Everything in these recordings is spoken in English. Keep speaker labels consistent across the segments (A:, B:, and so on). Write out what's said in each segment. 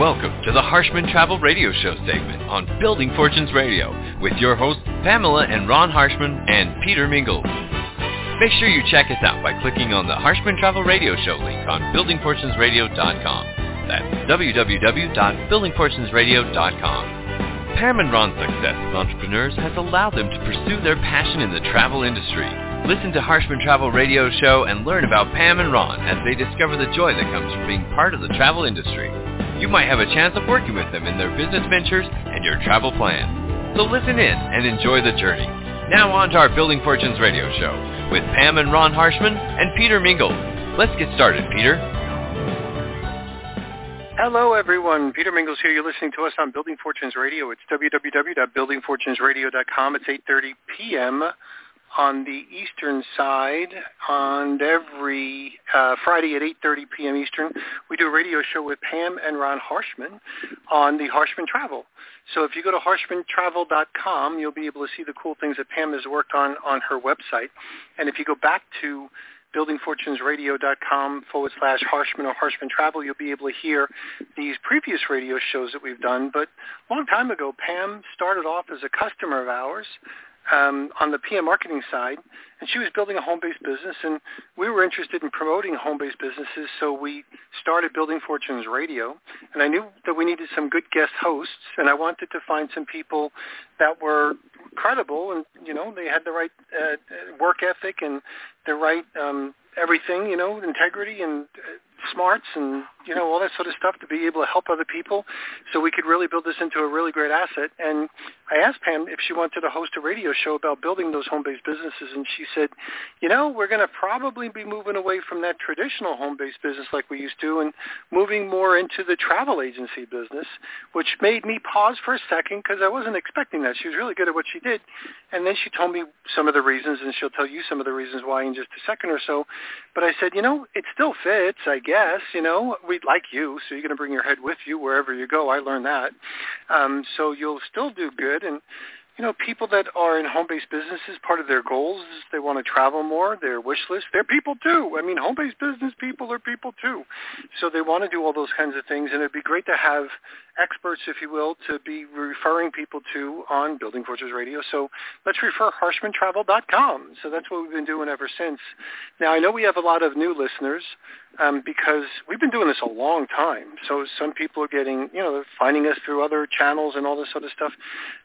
A: Welcome to the Harshman Travel Radio Show segment on Building Fortunes Radio with your hosts Pamela and Ron Harshman and Peter Mingils. Make sure you check us out by clicking on the Harshman Travel Radio Show link on buildingfortunesradio.com. That's www.buildingfortunesradio.com. Pam and Ron's success as entrepreneurs has allowed them to pursue their passion in the travel industry. Listen to Harshman Travel Radio Show and learn about Pam and Ron as they discover the joy that comes from being part of the travel industry you might have a chance of working with them in their business ventures and your travel plans. So listen in and enjoy the journey. Now on to our Building Fortunes radio show with Pam and Ron Harshman and Peter Mingils. Let's get started, Peter.
B: Hello, everyone. Peter Mingils here. You're listening to us on Building Fortunes Radio. It's www.buildingfortunesradio.com. It's 8.30 p.m on the eastern side on every uh, Friday at 8.30 p.m. Eastern. We do a radio show with Pam and Ron Harshman on the Harshman Travel. So if you go to harshmantravel.com, you'll be able to see the cool things that Pam has worked on on her website. And if you go back to buildingfortunesradio.com forward slash Harshman or Harshman Travel, you'll be able to hear these previous radio shows that we've done. But a long time ago, Pam started off as a customer of ours um, on the PM marketing side, and she was building a home-based business, and we were interested in promoting home-based businesses, so we started Building Fortunes Radio, and I knew that we needed some good guest hosts, and I wanted to find some people that were credible, and you know they had the right uh, work ethic and the right um, everything, you know, integrity and uh, smarts and you know all that sort of stuff to be able to help other people. So we could really build this into a really great asset. And i asked pam if she wanted to host a radio show about building those home-based businesses. And she said you know we're going to probably be moving away from that traditional home-based business like we used to and moving more into the travel agency business which made me pause for a second because i wasn't expecting that. She was really good at what she did. And then she told me some of the reasons and she'll tell you some of the reasons why in just a second or so. But i said you know it still fits i guess you know we'd like you, so you're going to bring your head with you wherever you go. I learned that. Um, so you'll still do good. And, you know, people that are in home-based businesses, part of their goals is they want to travel more, their wish list. They're people too. I mean, home-based business people are people too. So they want to do all those kinds of things. And it'd be great to have experts, if you will, to be referring people to on Building Fortunes Radio. So let's refer harshmantravel.com. So that's what we've been doing ever since. Now, I know we have a lot of new listeners um, because we've been doing this a long time. So some people are getting, you know, finding us through other channels and all this sort of stuff.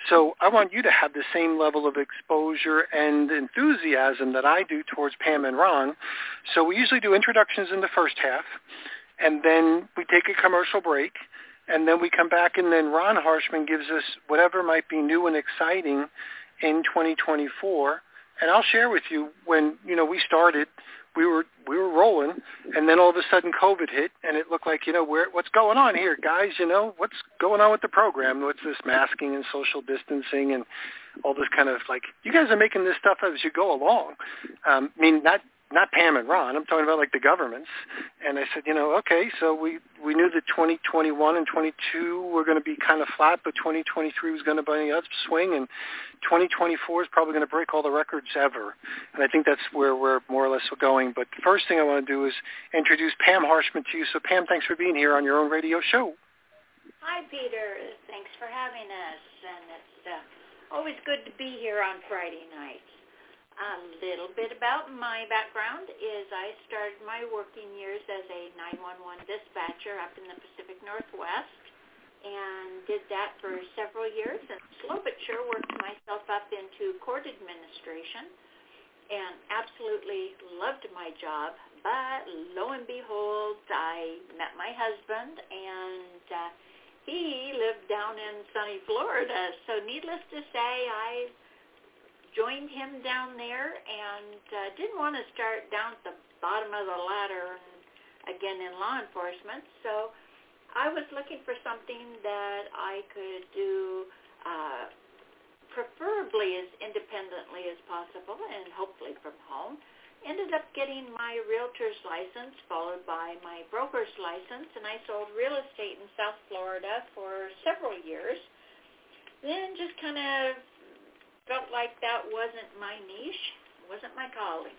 B: So I want you to have the same level of exposure and enthusiasm that I do towards Pam and Ron. So we usually do introductions in the first half, and then we take a commercial break and then we come back and then Ron Harshman gives us whatever might be new and exciting in 2024. And I'll share with you when, you know, we started, we were we were rolling and then all of a sudden COVID hit and it looked like, you know, where what's going on here, guys, you know, what's going on with the program? What's this masking and social distancing and all this kind of like you guys are making this stuff as you go along. Um, I mean, not not Pam and Ron. I'm talking about like the governments. And I said, you know, okay, so we we knew that 2021 and 22 were going to be kind of flat, but 2023 was going to be an upswing, and 2024 is probably going to break all the records ever. And I think that's where we're more or less going. But the first thing I want to do is introduce Pam Harshman to you. So Pam, thanks for being here on your own radio show.
C: Hi, Peter. Thanks for having us, and it's uh, always good to be here on Friday nights. A little bit about my background is I started my working years as a 911 dispatcher up in the Pacific Northwest and did that for several years and slow but sure worked myself up into court administration and absolutely loved my job. But lo and behold, I met my husband and uh, he lived down in sunny Florida. So needless to say, I joined him down there and uh, didn't want to start down at the bottom of the ladder and again in law enforcement. So I was looking for something that I could do uh, preferably as independently as possible and hopefully from home. Ended up getting my realtor's license followed by my broker's license and I sold real estate in South Florida for several years. Then just kind of felt like that wasn't my niche, wasn't my calling.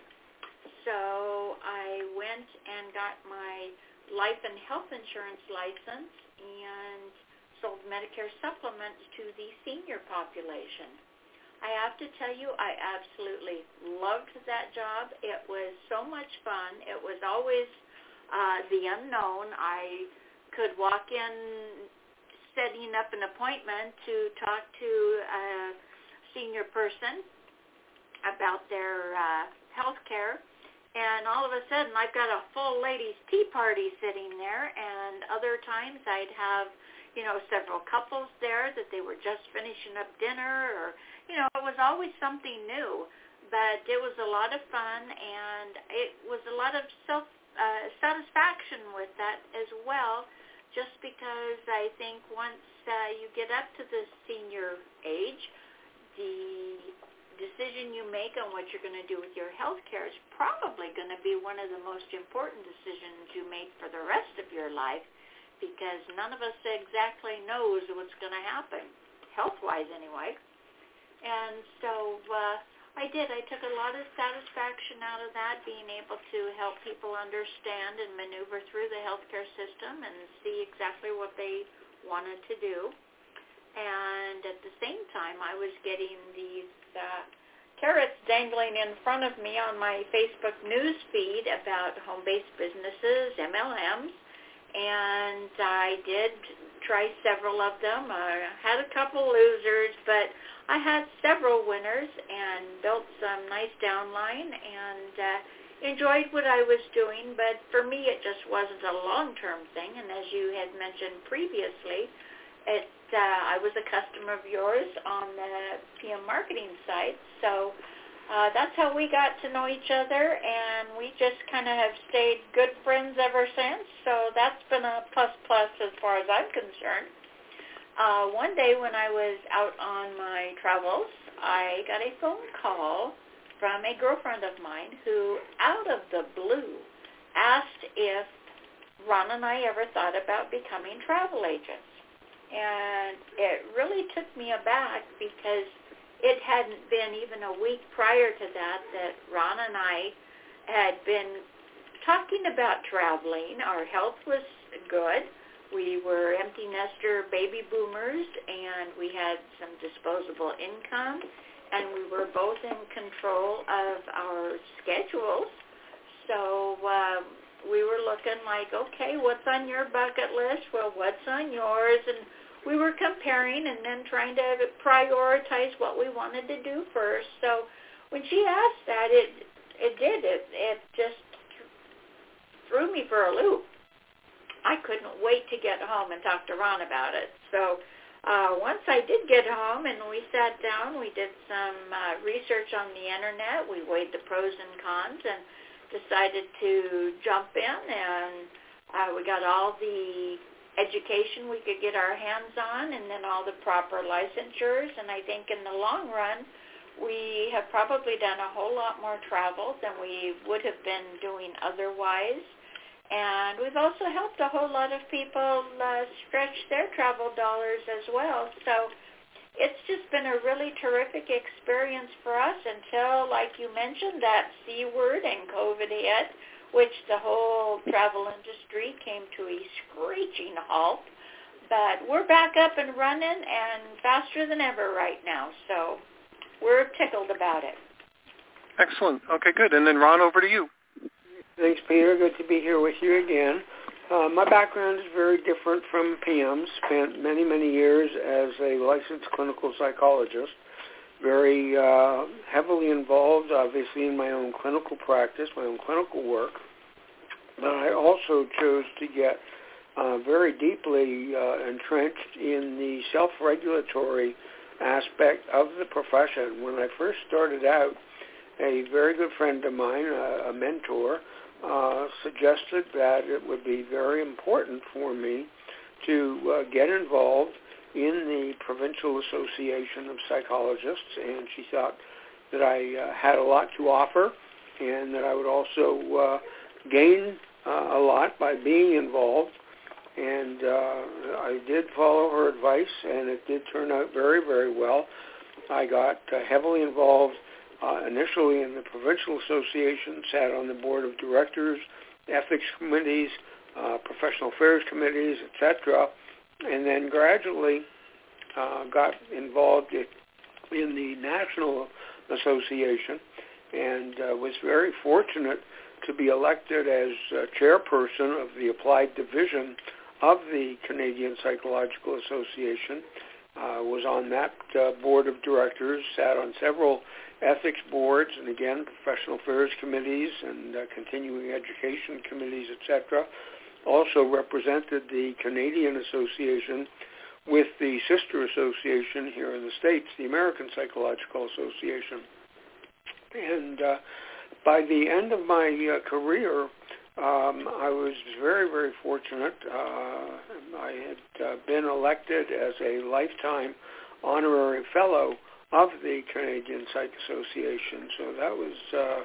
C: So I went and got my life and health insurance license and sold Medicare supplements to the senior population. I have to tell you, I absolutely loved that job. It was so much fun. It was always uh, the unknown. I could walk in setting up an appointment to talk to a senior person about their uh, health care. And all of a sudden, I've got a full ladies' tea party sitting there. And other times, I'd have, you know, several couples there that they were just finishing up dinner, or, you know, it was always something new. But it was a lot of fun, and it was a lot of self uh, satisfaction with that as well. Just because I think once uh, you get up to the senior age, the decision you make on what you're going to do with your health care is probably going to be one of the most important decisions you make for the rest of your life because none of us exactly knows what's going to happen, health-wise anyway. And so uh, I did. I took a lot of satisfaction out of that, being able to help people understand and maneuver through the healthcare system and see exactly what they wanted to do. And at the same time, I was getting these uh, carrots dangling in front of me on my Facebook news feed about home-based businesses, MLMs, and I did try several of them. I had a couple losers, but I had several winners and built some nice downline and uh, enjoyed what I was doing. But for me, it just wasn't a long-term thing. And as you had mentioned previously, it, uh, I was a customer of yours on the PM marketing site. So uh, that's how we got to know each other, and we just kind of have stayed good friends ever since. So that's been a plus plus as far as I'm concerned. Uh, one day when I was out on my travels, I got a phone call from a girlfriend of mine who, out of the blue, asked if Ron and I ever thought about becoming travel agents. And it really took me aback because it hadn't been even a week prior to that that Ron and I had been talking about traveling. Our health was good. We were empty nester baby boomers, and we had some disposable income, and we were both in control of our schedules. So uh, we were looking like, okay, what's on your bucket list? Well, what's on yours? And we were comparing and then trying to prioritize what we wanted to do first. So when she asked that, it it did it. It just threw me for a loop. I couldn't wait to get home and talk to Ron about it. So uh, once I did get home and we sat down, we did some uh, research on the internet. We weighed the pros and cons and decided to jump in and uh, we got all the education we could get our hands on and then all the proper licensures. And I think in the long run, we have probably done a whole lot more travel than we would have been doing otherwise. And we've also helped a whole lot of people uh, stretch their travel dollars as well. So it's just been a really terrific experience for us until, like you mentioned, that C word and COVID hit, which the whole travel industry came to a screeching halt. But we're back up and running and faster than ever right now. So we're tickled about it.
B: Excellent. Okay, good. And then Ron, over to you.
D: Thanks, Peter. Good to be here with you again. Uh, my background is very different from Pam's. Spent many, many years as a licensed clinical psychologist. Very uh, heavily involved, obviously, in my own clinical practice, my own clinical work. But I also chose to get uh, very deeply uh, entrenched in the self-regulatory aspect of the profession. When I first started out, a very good friend of mine, a, a mentor, uh, suggested that it would be very important for me to uh, get involved in the Provincial Association of Psychologists, and she thought that I uh, had a lot to offer and that I would also uh, gain uh, a lot by being involved. And uh, I did follow her advice, and it did turn out very, very well. I got uh, heavily involved uh, initially in the provincial association, sat on the board of directors, ethics committees, uh, professional affairs committees, etc., and then gradually uh, got involved in the National Association and uh, was very fortunate to be elected as uh, chairperson of the applied division of the Canadian Psychological Association. Uh, was on that uh, board of directors, sat on several ethics boards, and again professional affairs committees and uh, continuing education committees, etc. Also represented the Canadian Association with the sister association here in the States, the American Psychological Association. And uh, by the end of my uh, career, um, I was very, very fortunate. Uh, I had uh, been elected as a lifetime honorary fellow of the Canadian Psych Association, so that was uh,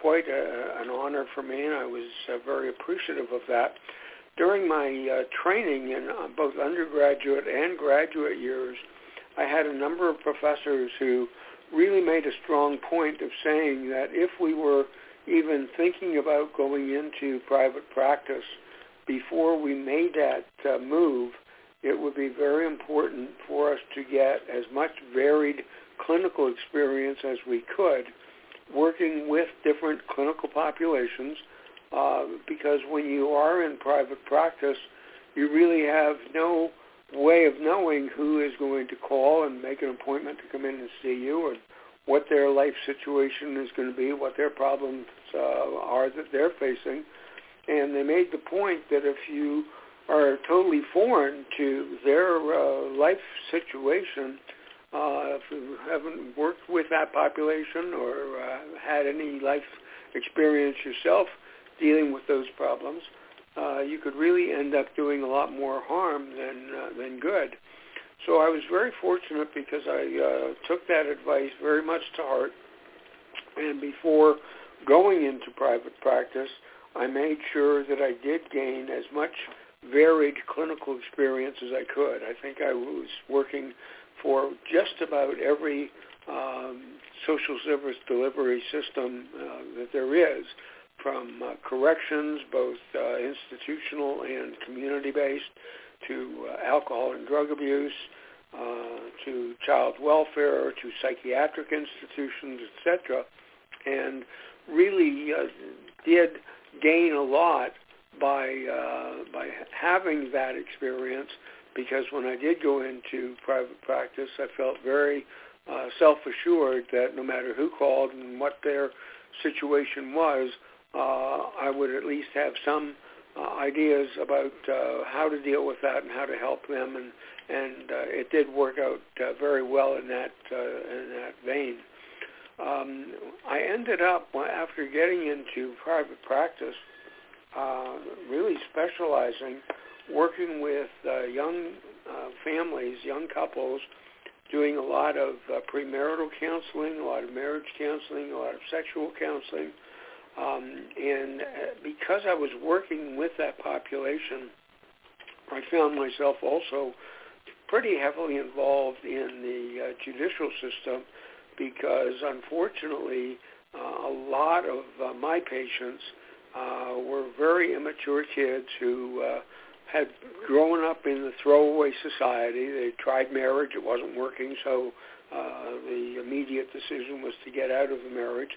D: quite a, an honor for me, and I was uh, very appreciative of that. During my uh, training in uh, both undergraduate and graduate years, I had a number of professors who really made a strong point of saying that if we were even thinking about going into private practice before we made that uh, move, it would be very important for us to get as much varied clinical experience as we could working with different clinical populations uh, because when you are in private practice, you really have no way of knowing who is going to call and make an appointment to come in and see you or what their life situation is going to be, what their problems uh, are that they're facing. And they made the point that if you are totally foreign to their uh, life situation, uh, if you haven't worked with that population or uh, had any life experience yourself dealing with those problems, uh, you could really end up doing a lot more harm than uh, than good. So I was very fortunate because I uh, took that advice very much to heart. And before going into private practice, I made sure that I did gain as much varied clinical experience as I could. I think I was working for just about every um, social service delivery system uh, that there is, from uh, corrections, both uh, institutional and community-based, to uh, alcohol and drug abuse, uh, to child welfare, to psychiatric institutions, etc., and really uh, did gain a lot by uh, by having that experience. Because when I did go into private practice, I felt very uh, self-assured that no matter who called and what their situation was, uh, I would at least have some uh, ideas about uh, how to deal with that and how to help them, and and uh, it did work out uh, very well in that uh, in that vein. Um, I ended up after getting into private practice, uh, really specializing, working with uh, young uh, families, young couples, doing a lot of uh, premarital counseling, a lot of marriage counseling, a lot of sexual counseling. Um, and uh, because I was working with that population, I found myself also pretty heavily involved in the uh, judicial system because unfortunately uh, a lot of uh, my patients uh, were very immature kids who uh, had grown up in the throwaway society. They tried marriage, it wasn't working, so uh, the immediate decision was to get out of the marriage.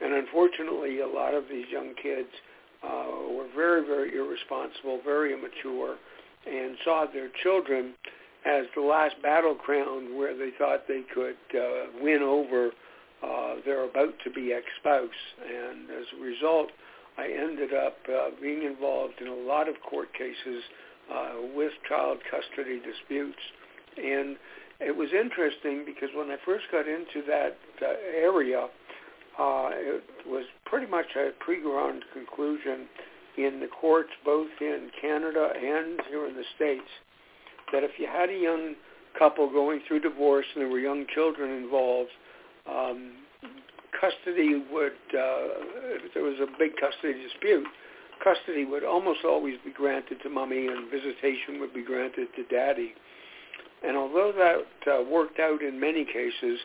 D: And unfortunately, a lot of these young kids uh, were very, very irresponsible, very immature, and saw their children as the last battleground where they thought they could uh, win over uh, their about-to-be ex-spouse. And as a result, I ended up uh, being involved in a lot of court cases uh, with child custody disputes. And it was interesting because when I first got into that uh, area, uh, it was pretty much a pre-ground conclusion in the courts both in Canada and here in the States that if you had a young couple going through divorce and there were young children involved, um, custody would, uh, if there was a big custody dispute, custody would almost always be granted to mommy and visitation would be granted to daddy. And although that uh, worked out in many cases,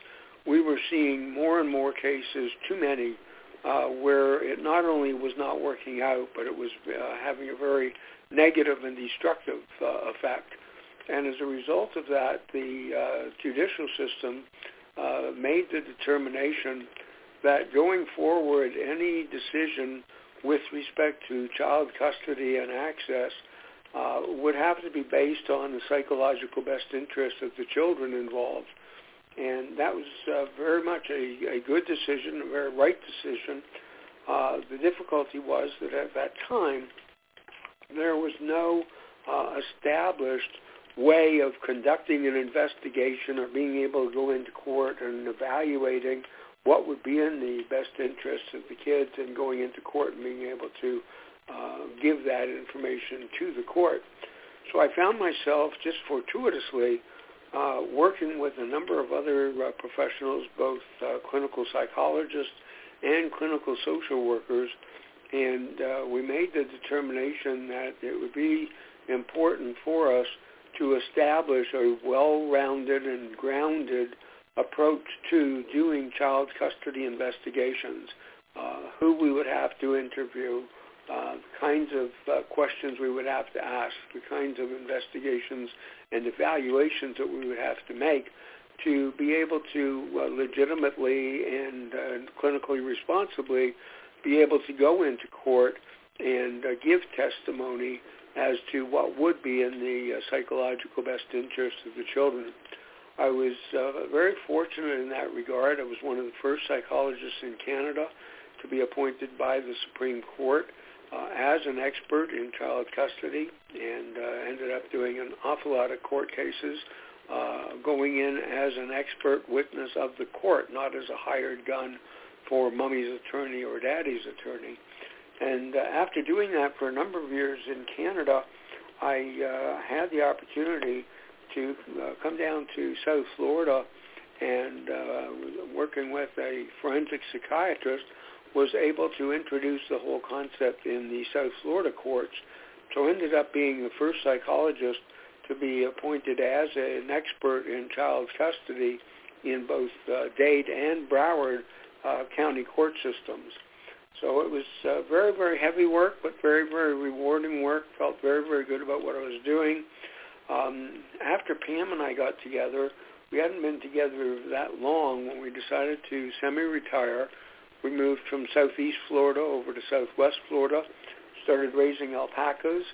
D: we were seeing more and more cases, too many, uh, where it not only was not working out, but it was uh, having a very negative and destructive uh, effect. And as a result of that, the uh, judicial system uh, made the determination that going forward, any decision with respect to child custody and access uh, would have to be based on the psychological best interest of the children involved. And that was uh, very much a, a good decision, a very right decision. Uh, the difficulty was that at that time, there was no uh, established way of conducting an investigation or being able to go into court and evaluating what would be in the best interest of the kids and going into court and being able to uh, give that information to the court. So I found myself just fortuitously uh, working with a number of other uh, professionals, both uh, clinical psychologists and clinical social workers, and uh, we made the determination that it would be important for us to establish a well-rounded and grounded approach to doing child custody investigations, uh, who we would have to interview, uh, kinds of uh, questions we would have to ask, the kinds of investigations and evaluations that we would have to make to be able to uh, legitimately and uh, clinically responsibly be able to go into court and uh, give testimony as to what would be in the uh, psychological best interest of the children. I was uh, very fortunate in that regard. I was one of the first psychologists in Canada to be appointed by the Supreme Court uh, as an expert in child custody and uh, ended up doing an awful lot of court cases, uh, going in as an expert witness of the court, not as a hired gun for mummy's attorney or daddy's attorney. And uh, after doing that for a number of years in Canada, I uh, had the opportunity to uh, come down to South Florida and uh, working with a forensic psychiatrist was able to introduce the whole concept in the South Florida courts. So ended up being the first psychologist to be appointed as an expert in child custody in both uh, Dade and Broward uh, county court systems. So it was uh, very, very heavy work, but very, very rewarding work. Felt very, very good about what I was doing. Um, after Pam and I got together, we hadn't been together that long when we decided to semi-retire. We moved from southeast Florida over to southwest Florida, started raising alpacas,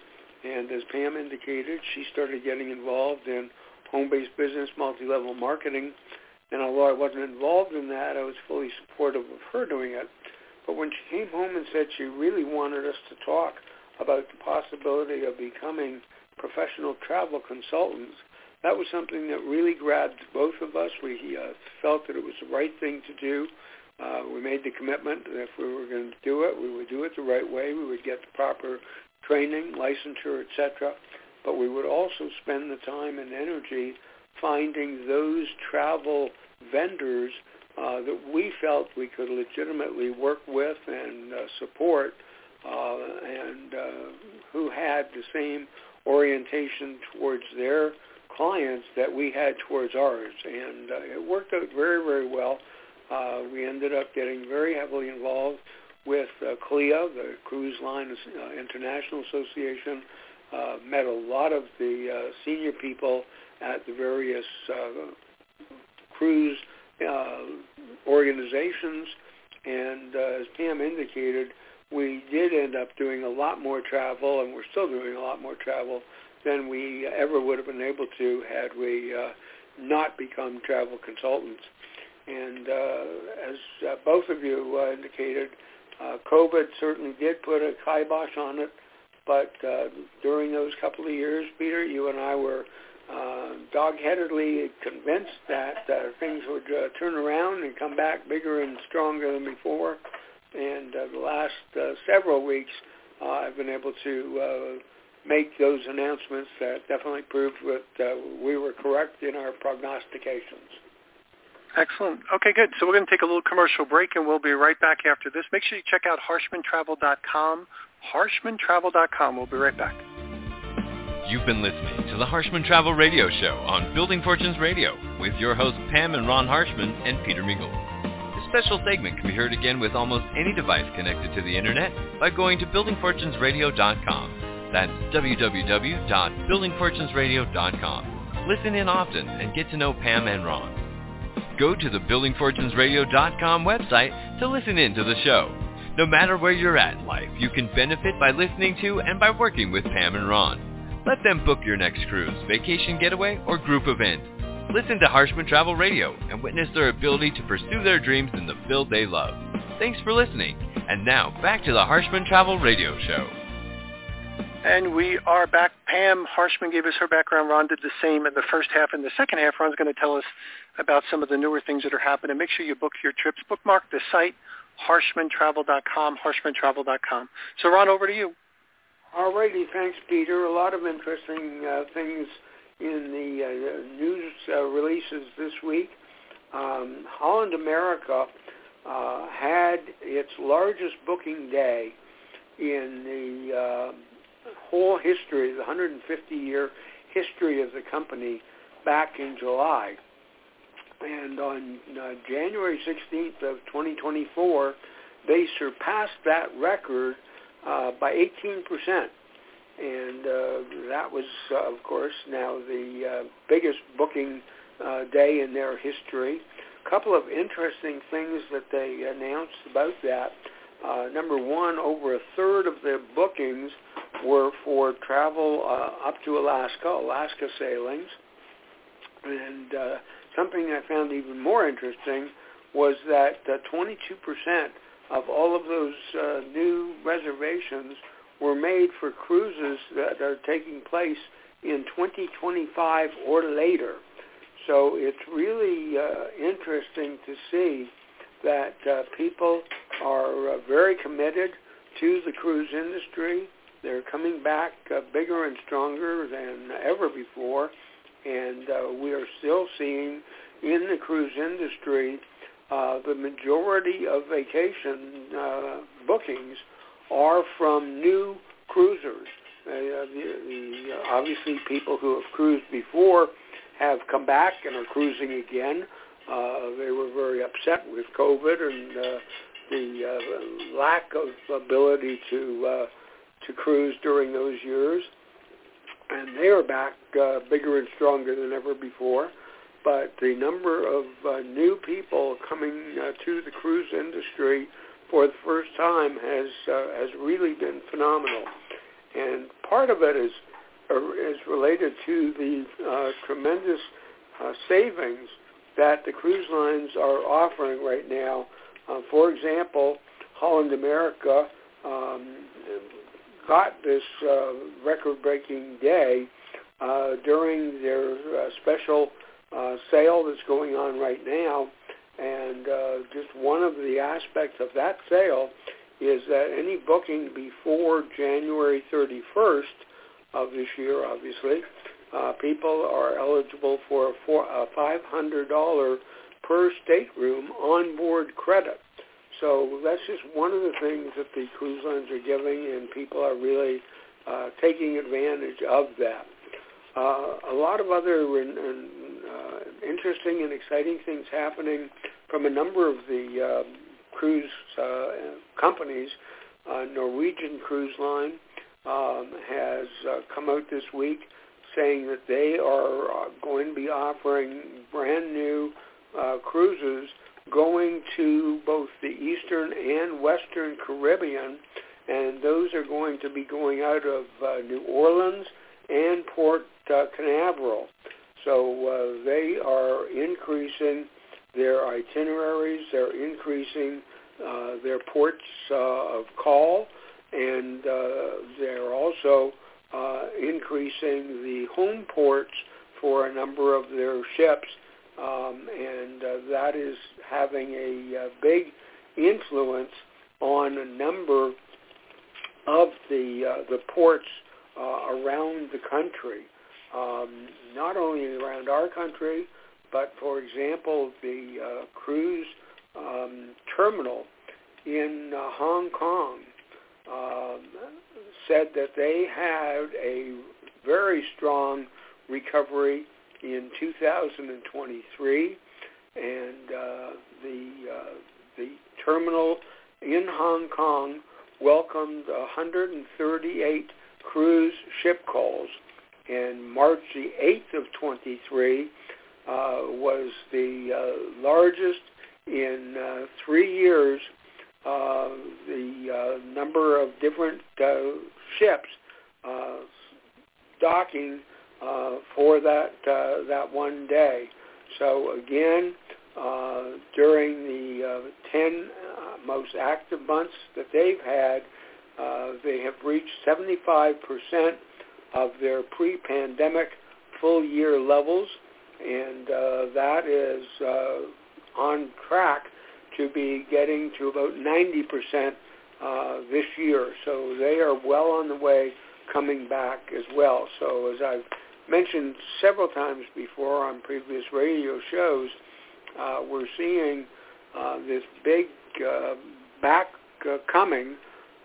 D: and as Pam indicated, she started getting involved in home-based business, multi-level marketing. And although I wasn't involved in that, I was fully supportive of her doing it. But when she came home and said she really wanted us to talk about the possibility of becoming professional travel consultants, that was something that really grabbed both of us. We uh, felt that it was the right thing to do. Uh, we made the commitment that if we were going to do it, we would do it the right way. We would get the proper training, licensure, etc. But we would also spend the time and energy finding those travel vendors uh, that we felt we could legitimately work with and uh, support uh, and uh, who had the same orientation towards their clients that we had towards ours. And uh, it worked out very, very well. Uh, we ended up getting very heavily involved with uh, CLIA, the Cruise Line uh, International Association, uh, met a lot of the uh, senior people at the various uh, cruise uh, organizations. And uh, as Pam indicated, we did end up doing a lot more travel, and we're still doing a lot more travel than we ever would have been able to had we uh, not become travel consultants. And uh, as uh, both of you uh, indicated, uh, COVID certainly did put a kibosh on it. But uh, during those couple of years, Peter, you and I were uh, dog-headedly convinced that uh, things would uh, turn around and come back bigger and stronger than before. And uh, the last uh, several weeks, uh, I've been able to uh, make those announcements that definitely proved that uh, we were correct in our prognostications.
B: Excellent. Okay, good. So we're going to take a little commercial break, and we'll be right back after this. Make sure you check out harshmantravel.com. Harshmantravel.com. We'll be right back.
A: You've been listening to the Harshman Travel Radio Show on Building Fortunes Radio with your hosts Pam and Ron Harshman and Peter Mingils special segment can be heard again with almost any device connected to the internet by going to buildingfortunesradio.com. That's www.buildingfortunesradio.com. Listen in often and get to know Pam and Ron. Go to the buildingfortunesradio.com website to listen in to the show. No matter where you're at in life, you can benefit by listening to and by working with Pam and Ron. Let them book your next cruise, vacation getaway, or group event. Listen to Harshman Travel Radio and witness their ability to pursue their dreams in the field they love. Thanks for listening. And now, back to the Harshman Travel Radio Show.
B: And we are back. Pam Harshman gave us her background. Ron did the same in the first half. In the second half, Ron's going to tell us about some of the newer things that are happening. Make sure you book your trips. Bookmark the site, harshmantravel.com, harshmantravel.com. So, Ron, over to you.
D: All righty. Thanks, Peter. A lot of interesting uh, things in the uh, news uh, releases this week. Um, Holland America uh, had its largest booking day in the uh, whole history, the 150-year history of the company back in July. And on uh, January 16th of 2024, they surpassed that record uh, by 18% and uh, that was, uh, of course, now the uh, biggest booking uh, day in their history. A couple of interesting things that they announced about that. Uh, number one, over a third of their bookings were for travel uh, up to Alaska, Alaska sailings. And uh, something I found even more interesting was that uh, 22% of all of those uh, new reservations were made for cruises that are taking place in 2025 or later. So it's really uh, interesting to see that uh, people are uh, very committed to the cruise industry. They're coming back uh, bigger and stronger than ever before, and uh, we are still seeing in the cruise industry uh, the majority of vacation uh, bookings are from new cruisers. Uh, the, the, uh, obviously, people who have cruised before have come back and are cruising again. Uh, they were very upset with COVID and uh, the uh, lack of ability to uh, to cruise during those years, and they are back uh, bigger and stronger than ever before. But the number of uh, new people coming uh, to the cruise industry for the first time has uh, has really been phenomenal, and part of it is uh, is related to the uh, tremendous uh, savings that the cruise lines are offering right now. Uh, for example, Holland America um, got this uh, record-breaking day uh, during their uh, special uh, sale that's going on right now and uh, just one of the aspects of that sale is that any booking before January 31st of this year, obviously, uh, people are eligible for a, four, a $500 per stateroom onboard credit. So that's just one of the things that the cruise lines are giving, and people are really uh, taking advantage of that. Uh, a lot of other uh, interesting and exciting things happening from a number of the uh, cruise uh, companies. Uh, Norwegian Cruise Line um, has uh, come out this week saying that they are uh, going to be offering brand new uh, cruises going to both the eastern and western Caribbean, and those are going to be going out of uh, New Orleans and Port uh, Canaveral. So uh, they are increasing their itineraries, they're increasing uh, their ports uh, of call, and uh, they're also uh, increasing the home ports for a number of their ships, um, and uh, that is having a, big influence on a number of the the ports around the country um, not only around our country, but for example, the uh, cruise um, terminal in uh, Hong Kong um, said that they had a very strong recovery in 2023, and uh, the uh, the terminal in Hong Kong welcomed 138 cruise ship calls, and March the 8th of 23 uh, was the uh, largest in uh, three years. Uh, the uh, number of different uh, ships docking for that that one day. So again, during the 10 most active months that they've had, uh, they have reached 75% of their pre-pandemic full year levels, and uh, that is uh, on track to be getting to about 90% uh, this year. So they are well on the way coming back as well. So as I've mentioned several times before on previous radio shows, uh, we're seeing uh, this big uh, back uh, coming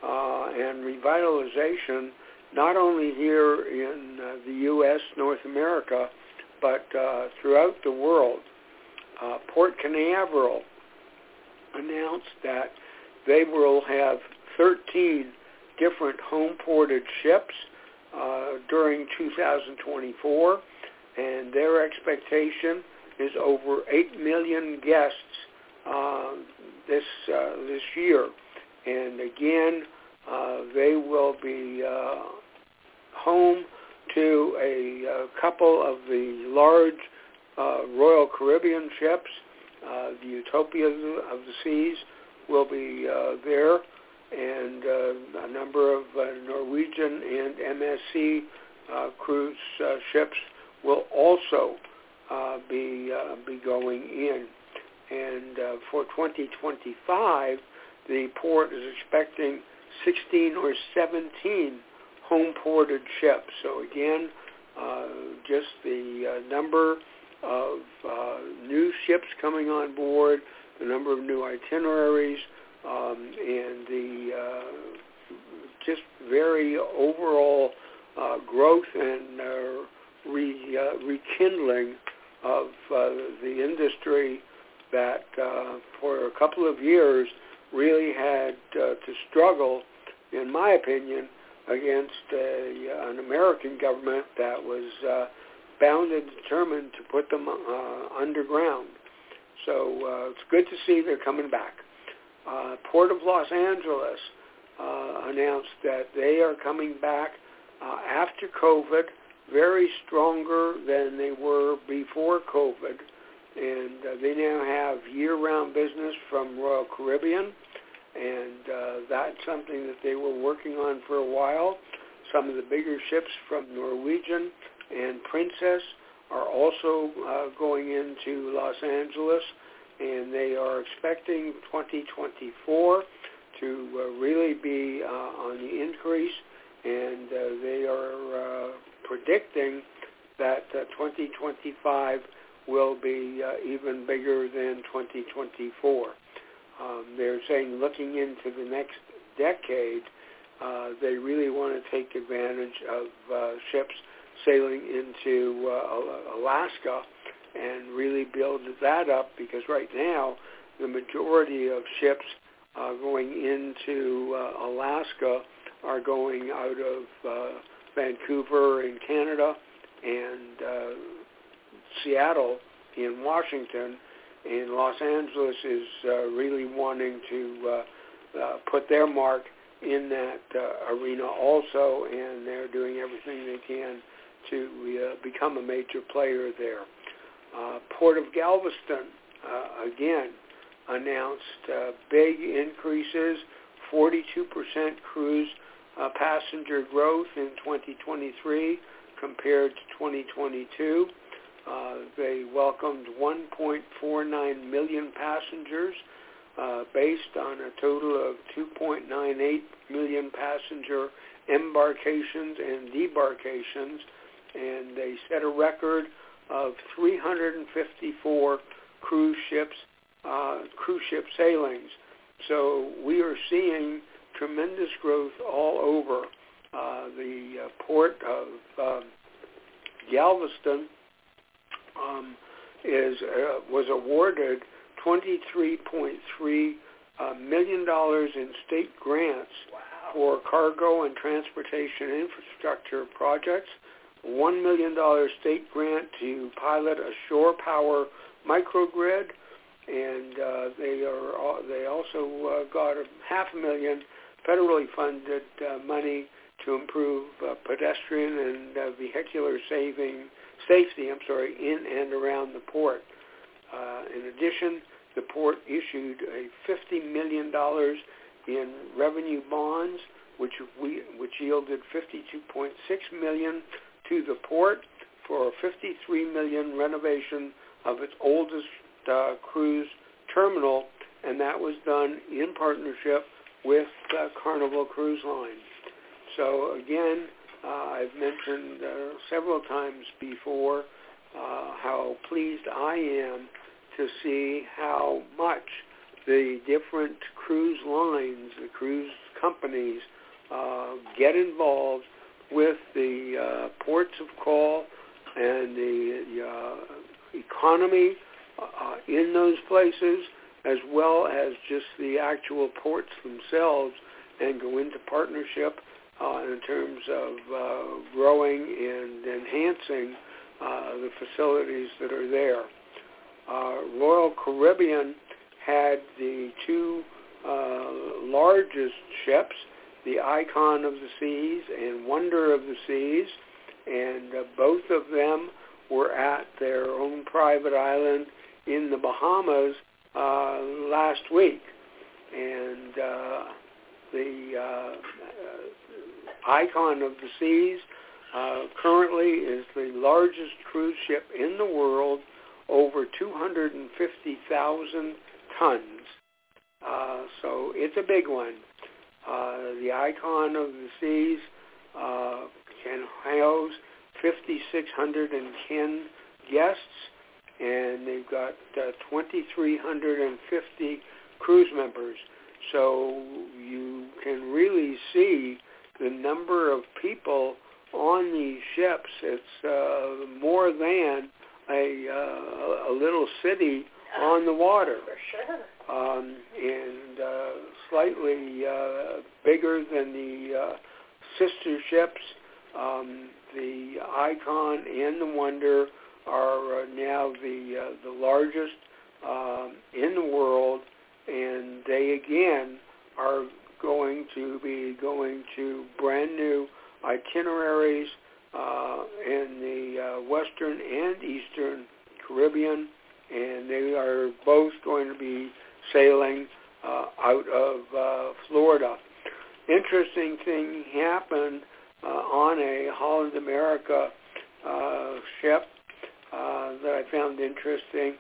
D: uh, and revitalization not only here in uh, the U.S., North America, but uh, throughout the world. Uh, Port Canaveral announced that they will have 13 different home-ported ships uh, during 2024, and their expectation is over 8 million guests uh, this uh, this year. And again, uh, they will be uh, home to a, a couple of the large uh, Royal Caribbean ships. Uh, the Utopia of the Seas will be uh, there, and uh, a number of uh, Norwegian and MSC uh, cruise uh, ships will also uh, be uh, be going in. And uh, for 2025, the port is expecting 16 or 17 home ported ships. So again, uh, just the uh, number of uh, new ships coming on board, the number of new itineraries, um, and the uh, just very overall uh, growth and uh, re, uh, rekindling of uh, the industry that uh, for a couple of years really had uh, to struggle, in my opinion, against a, an American government that was uh, bound and determined to put them uh, underground. So uh, it's good to see they're coming back. Uh, Port of Los Angeles uh, announced that they are coming back uh, after COVID, very stronger than they were before COVID and uh, they now have year-round business from Royal Caribbean, and uh, that's something that they were working on for a while. Some of the bigger ships from Norwegian and Princess are also uh, going into Los Angeles, and they are expecting 2024 to uh, really be uh, on the increase, and uh, they are uh, predicting that uh, 2025 will be uh, even bigger than 2024. Um, they're saying looking into the next decade, uh, they really want to take advantage of uh, ships sailing into uh, Alaska and really build that up because right now the majority of ships uh, going into uh, Alaska are going out of uh, Vancouver in Canada and uh, Seattle in Washington, and Los Angeles is uh, really wanting to uh, uh, put their mark in that uh, arena also, and they're doing everything they can to uh, become a major player there. Uh, Port of Galveston, uh, again, announced uh, big increases, 42% cruise uh, passenger growth in 2023 compared to 2022. Uh, they welcomed 1.49 million passengers uh, based on a total of 2.98 million passenger embarkations and debarkations, and they set a record of 354 cruise ships, uh, cruise ship sailings. So we are seeing tremendous growth all over. Uh, the uh, port of um, Galveston um, is uh, was awarded $23.3 uh, million dollars in state grants
E: wow.
D: for cargo and transportation infrastructure projects, $1 million state grant to pilot a shore power microgrid, and uh, they are they also uh, got a half a million federally funded uh, money to improve uh, pedestrian and uh, vehicular saving safety. I'm sorry, in and around the port. Uh, in addition, the port issued a $50 million in revenue bonds, which we which yielded 52.6 million to the port for a 53 million renovation of its oldest uh, cruise terminal, and that was done in partnership with uh, Carnival Cruise Line. So again, uh, I've mentioned uh, several times before uh, how pleased I am to see how much the different cruise lines, the cruise companies, uh, get involved with the uh, ports of call and the uh, economy uh, in those places, as well as just the actual ports themselves, and go into partnership uh, in terms of uh, growing and enhancing uh, the facilities that are there. Uh, Royal Caribbean had the two uh, largest ships, the Icon of the Seas and Wonder of the Seas, and uh, both of them were at their own private island in the Bahamas uh, last week. And uh, the uh, Icon of the Seas uh, currently is the largest cruise ship in the world over 250,000 tons. Uh, so it's a big one. Uh, the icon of the seas uh, can house 5,610 guests, and they've got uh, 2,350 cruise members. So you can really see the number of people on these ships. It's uh, more than a uh, a little city on the water.
E: For sure.
D: Um, and uh, slightly uh, bigger than the uh, sister ships. Um, the Icon and the Wonder are uh, now the uh, the largest um, in the world, and they again are going to be going to brand new itineraries uh, in the uh, Western and Eastern Caribbean, and they are both going to be sailing uh, out of uh, Florida. Interesting thing happened uh, on a Holland America uh, ship uh, that I found interesting.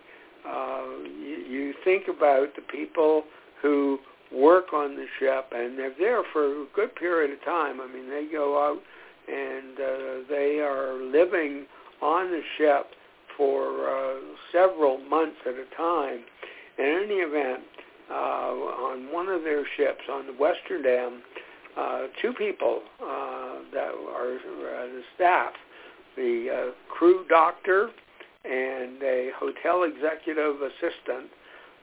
D: Uh, you, you think about the people who work on the ship, and they're there for a good period of time. I mean, they go out and uh, they are living on the ship for uh, several months at a time. In any event, uh, on one of their ships on the Westerdam, uh, two people uh, that are uh, the staff, the uh, crew doctor and a hotel executive assistant,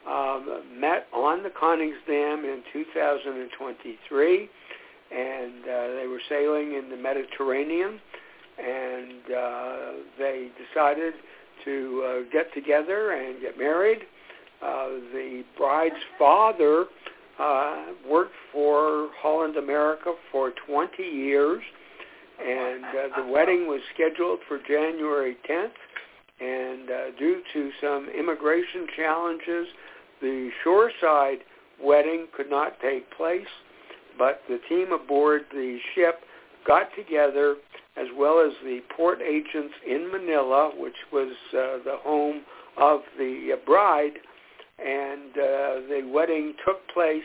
D: um, met on the Koningsdam in 2023 and uh, they were sailing in the Mediterranean, and uh, they decided to uh, get together and get married. Uh, the bride's father uh, worked for Holland America for 20 years, and uh, the wedding was scheduled for January 10th. And uh, due to some immigration challenges, the shoreside wedding could not take place but the team aboard the ship got together as well as the port agents in Manila, which was uh, the home of the uh, bride, and uh, the wedding took place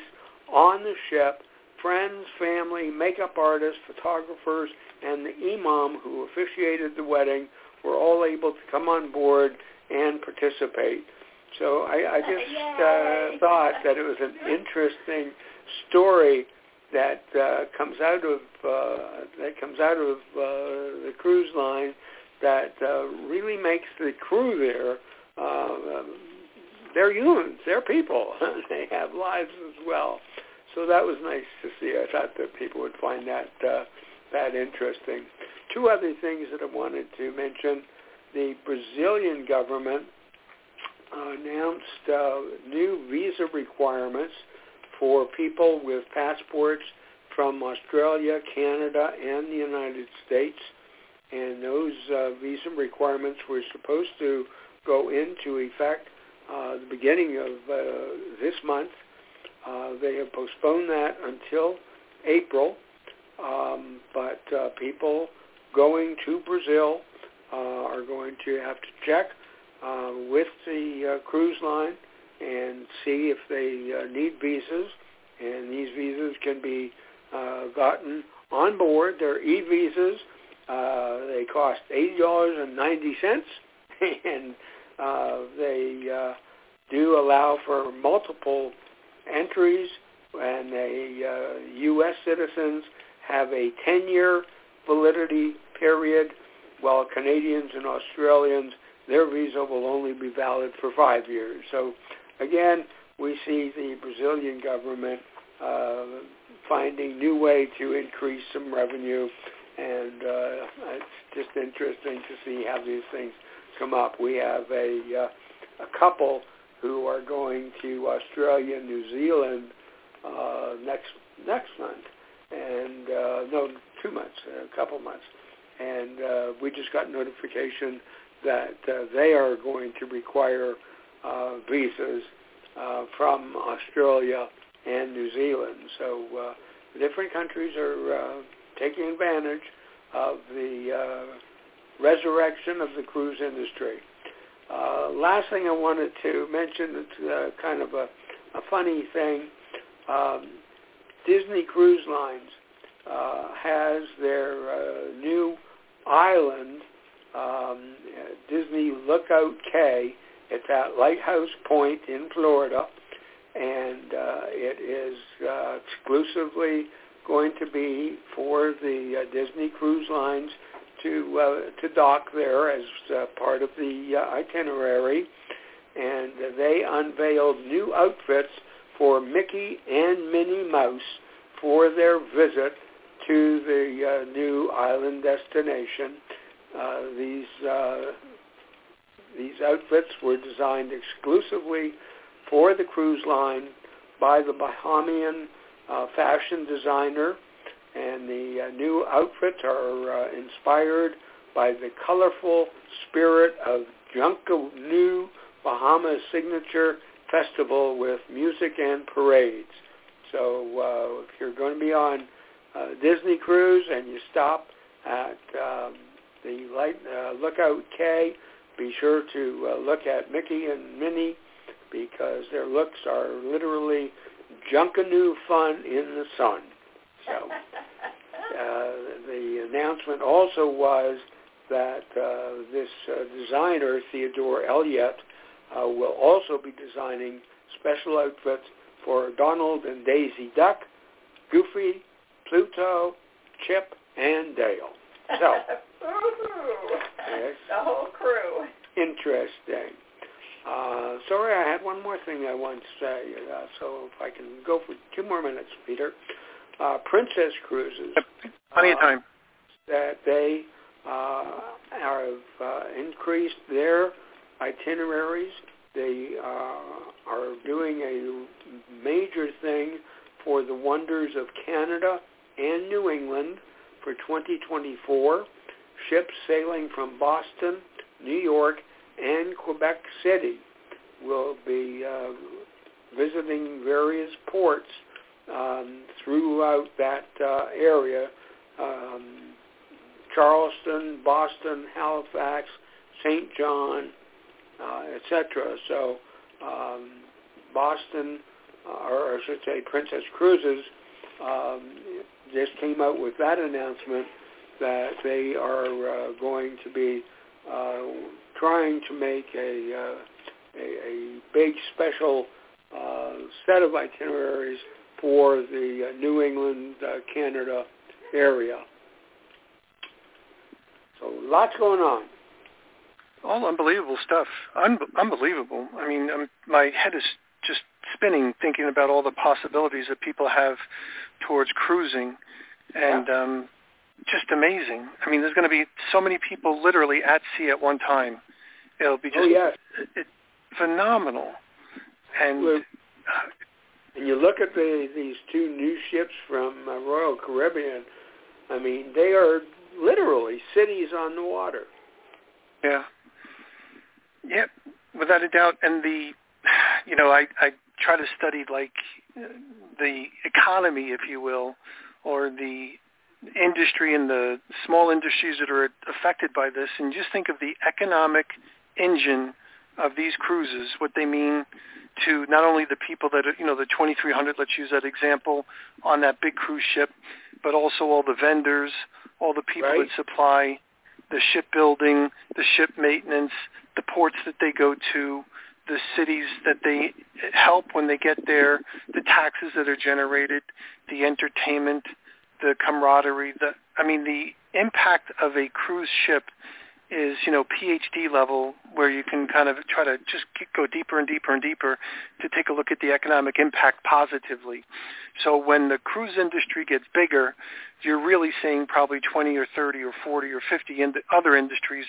D: on the ship. Friends, family, makeup artists, photographers, and the imam who officiated the wedding were all able to come on board and participate. So I, I just uh, thought that it was an interesting story that uh, comes out of uh, that comes out of uh, the cruise line that uh, really makes the crew there uh, they're humans, they're people, they have lives as well. So that was nice to see. I thought that people would find that uh, that interesting. Two other things that I wanted to mention: the Brazilian government announced uh, new visa requirements for people with passports from Australia, Canada, and the United States. And those uh, visa requirements were supposed to go into effect uh, the beginning of uh, this month. Uh, they have postponed that until April. Um, but uh, people going to Brazil uh, are going to have to check uh, with the uh, cruise line and see if they uh, need visas. And these visas can be uh, gotten on board. They're e-visas. Uh, they cost $80.90 and uh, they uh, do allow for multiple entries and the uh, U.S. citizens have a 10-year validity period while Canadians and Australians, their visa will only be valid for five years. So again, we see the Brazilian government uh, finding new way to increase some revenue, and uh, it's just interesting to see how these things come up. We have a uh, a couple who are going to Australia, New Zealand uh, next next month, and uh, no, two months, a couple months, and uh, we just got notification that uh, they are going to require uh, visas uh, from Australia and New Zealand. So uh, different countries are uh, taking advantage of the uh, resurrection of the cruise industry. Uh, last thing I wanted to mention, it's uh, kind of a, a funny thing. Um, Disney Cruise Lines uh, has their uh, new island, um, Disney Lookout Cay. It's at Lighthouse Point in Florida, and uh, it is uh, exclusively going to be for the uh, Disney Cruise Lines to uh, to dock there as uh, part of the uh, itinerary, and they unveiled new outfits for Mickey and Minnie Mouse for their visit to the uh, new island destination. Uh, these uh, these outfits were designed exclusively for the cruise line by the Bahamian uh, fashion designer, and the uh, new outfits are uh, inspired by the colorful spirit of Junkanoo, Bahama's signature festival with music and parades. So uh, if you're going to be on uh, Disney cruise and you stop at um, the light, uh, Lookout Cay, be sure to uh, look at Mickey and Minnie because their looks are literally Junkanoo fun in the sun. So uh, the announcement also was that uh, this uh, designer, Theodore Elliott, uh, will also be designing special outfits for Donald and Daisy Duck, Goofy, Pluto, Chip, and Dale. So,
E: yes, the whole crew.
D: Interesting. Uh, sorry, I had one more thing I want to say. Uh, so if I can go for two more minutes, Peter. Uh, Princess Cruises.
B: Plenty of time.
D: That they uh, have uh, increased their itineraries. They uh, are doing a major thing for the wonders of Canada and New England for 2024. Ships sailing from Boston, New York, and Quebec City will be uh, visiting various ports um, throughout that uh, area. Um, Charleston, Boston, Halifax, St. John, uh, etc. So um, Boston, uh, or I should say Princess Cruises, um, just came out with that announcement that they are uh, going to be uh, trying to make a, uh, a, a big special uh, set of itineraries for the uh, New England, uh, Canada area. So lots going on.
B: all unbelievable stuff. Un- unbelievable. I mean, um, my head is just spinning thinking about all the possibilities that people have towards cruising, and
D: Yeah.
B: um, just amazing. I mean, there's going to be so many people literally at sea at one time. It'll be just
D: oh yes.
B: it, phenomenal. And
D: Well, And you look at the these two new ships from uh, Royal Caribbean. I mean, they are literally cities on the water.
B: Yeah. Yeah, without a doubt. And the, you know, I I try to study like uh, the economy, if you will, or the industry and the small industries that are affected by this, and just think of the economic engine of these cruises, what they mean to not only the people that are, you know, the 2,300, let's use that example, on that big cruise ship, but also all the vendors, all the people
D: Right.
B: that supply the shipbuilding, the ship maintenance, the ports that they go to, the cities that they help when they get there, the taxes that are generated, the entertainment, the camaraderie, the I mean the impact of a cruise ship is, you know, PhD level where you can kind of try to just get, go deeper and deeper and deeper to take a look at the economic impact positively. So when the cruise industry gets bigger, you're really seeing probably 20 or 30 or 40 or 50 in the other industries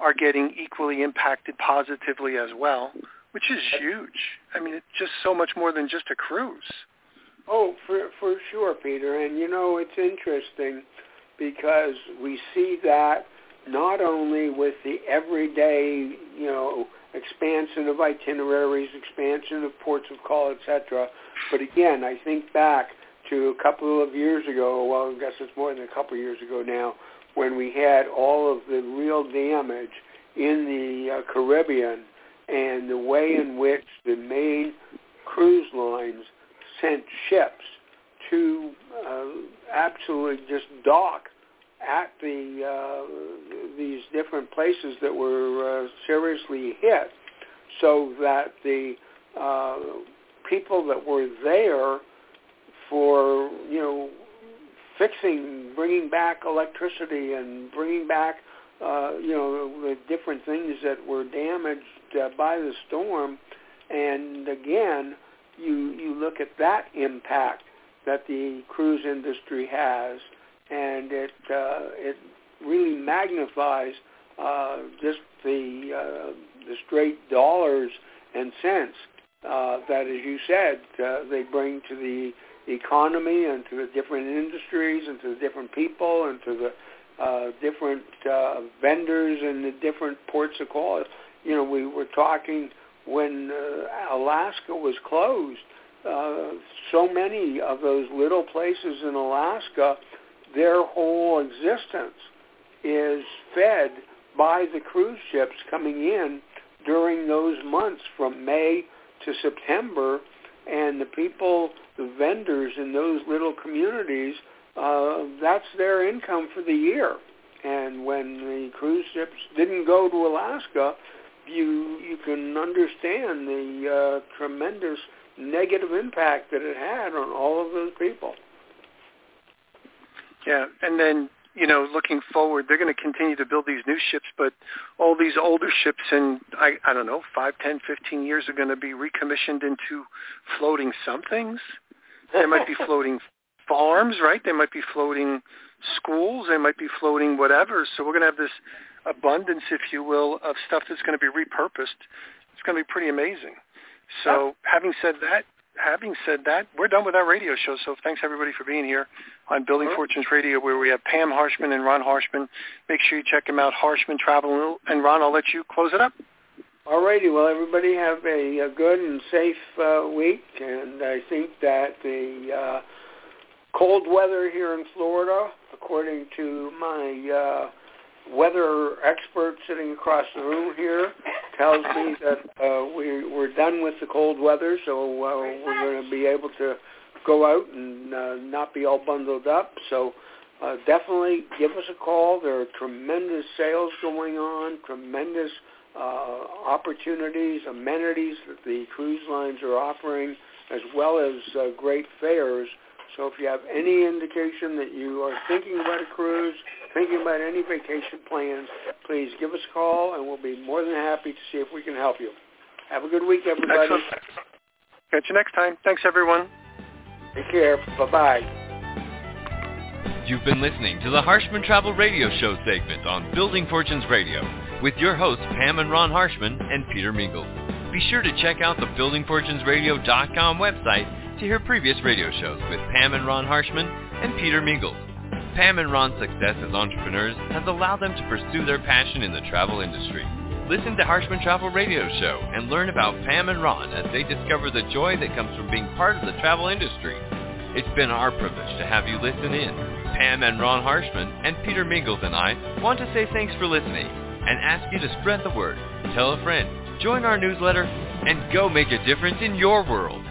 B: are getting equally impacted positively as well, which is huge. I mean, it's just so much more than just a cruise.
D: Oh, for for sure, Peter. And you know, it's interesting because we see that not only with the everyday, you know, expansion of itineraries, expansion of ports of call, etc. But again, I think back to a couple of years ago. Well, I guess it's more than a couple of years ago now, when we had all of the real damage in the uh, Caribbean and the way in which the main cruise lines sent ships to uh, absolutely just dock at the uh, these different places that were uh, seriously hit, so that the uh, people that were there for you know fixing, bringing back electricity and bringing back uh, you know the different things that were damaged uh, by the storm, and again you you look at that impact that the cruise industry has, and it uh, it really magnifies uh, just the uh, the straight dollars and cents uh, that, as you said, uh, they bring to the economy and to the different industries and to the different people and to the uh, different uh, vendors and the different ports of call. You know, we were talking when uh, Alaska was closed, uh, so many of those little places in Alaska, their whole existence is fed by the cruise ships coming in during those months from May to September, and the people, the vendors in those little communities, uh, that's their income for the year. And when the cruise ships didn't go to Alaska, you you can understand the uh, tremendous negative impact that it had on all of those people.
B: Yeah, and then you know, looking forward, they're going to continue to build these new ships, but all these older ships in I I don't know five, ten, fifteen years are going to be recommissioned into floating somethings. They might be floating farms, right? They might be floating schools. They might be floating whatever. So we're going to have this abundance, if you will, of stuff that's going to be repurposed. It's going to be pretty amazing. So having said that, having said that, we're done with our radio show. So thanks everybody for being here on Building. Fortunes Radio, where we have Pam Harshman and Ron Harshman. Make sure you check them out, Harshman Travel. And Ron, I'll let you close it up.
D: All righty. Well, everybody have a, a good and safe uh, week, and I think that the uh, cold weather here in Florida, according to my uh, weather expert sitting across the room here, tells me that uh, we, we're done with the cold weather, so uh, we're going to be able to go out and uh, not be all bundled up. So uh, definitely give us a call. There are tremendous sales going on, tremendous uh, opportunities, amenities that the cruise lines are offering, as well as uh, great fares So if you have any indication that you are thinking about a cruise, thinking about any vacation plans, please give us a call, and we'll be more than happy to see if we can help you. Have a good week, everybody.
B: Excellent. Catch you next time. Thanks, everyone.
D: Take care. Bye-bye.
A: You've been listening to the Harshman Travel Radio Show segment on Building Fortunes Radio with your hosts Pam and Ron Harshman and Peter Mingils. Be sure to check out the BuildingFortunesRadio.com website to hear previous radio shows with Pam and Ron Harshman and Peter Mingils. Pam and Ron's success as entrepreneurs has allowed them to pursue their passion in the travel industry. Listen to Harshman Travel Radio Show and learn about Pam and Ron as they discover the joy that comes from being part of the travel industry. It's been our privilege to have you listen in. Pam and Ron Harshman and Peter Mingils and I want to say thanks for listening and ask you to spread the word, tell a friend, join our newsletter, and go make a difference in your world.